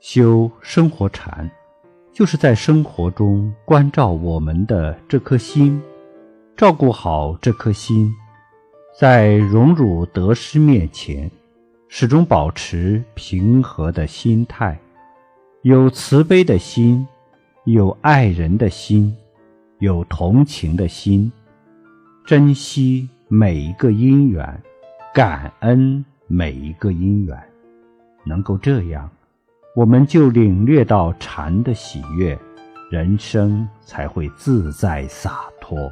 修生活禅，就是在生活中关照我们的这颗心，照顾好这颗心，在荣辱得失面前，始终保持平和的心态，有慈悲的心，有爱人的心，有同情的心，珍惜每一个因缘，感恩每一个因缘，能够这样。我们就领略到禅的喜悦，人生才会自在洒脱。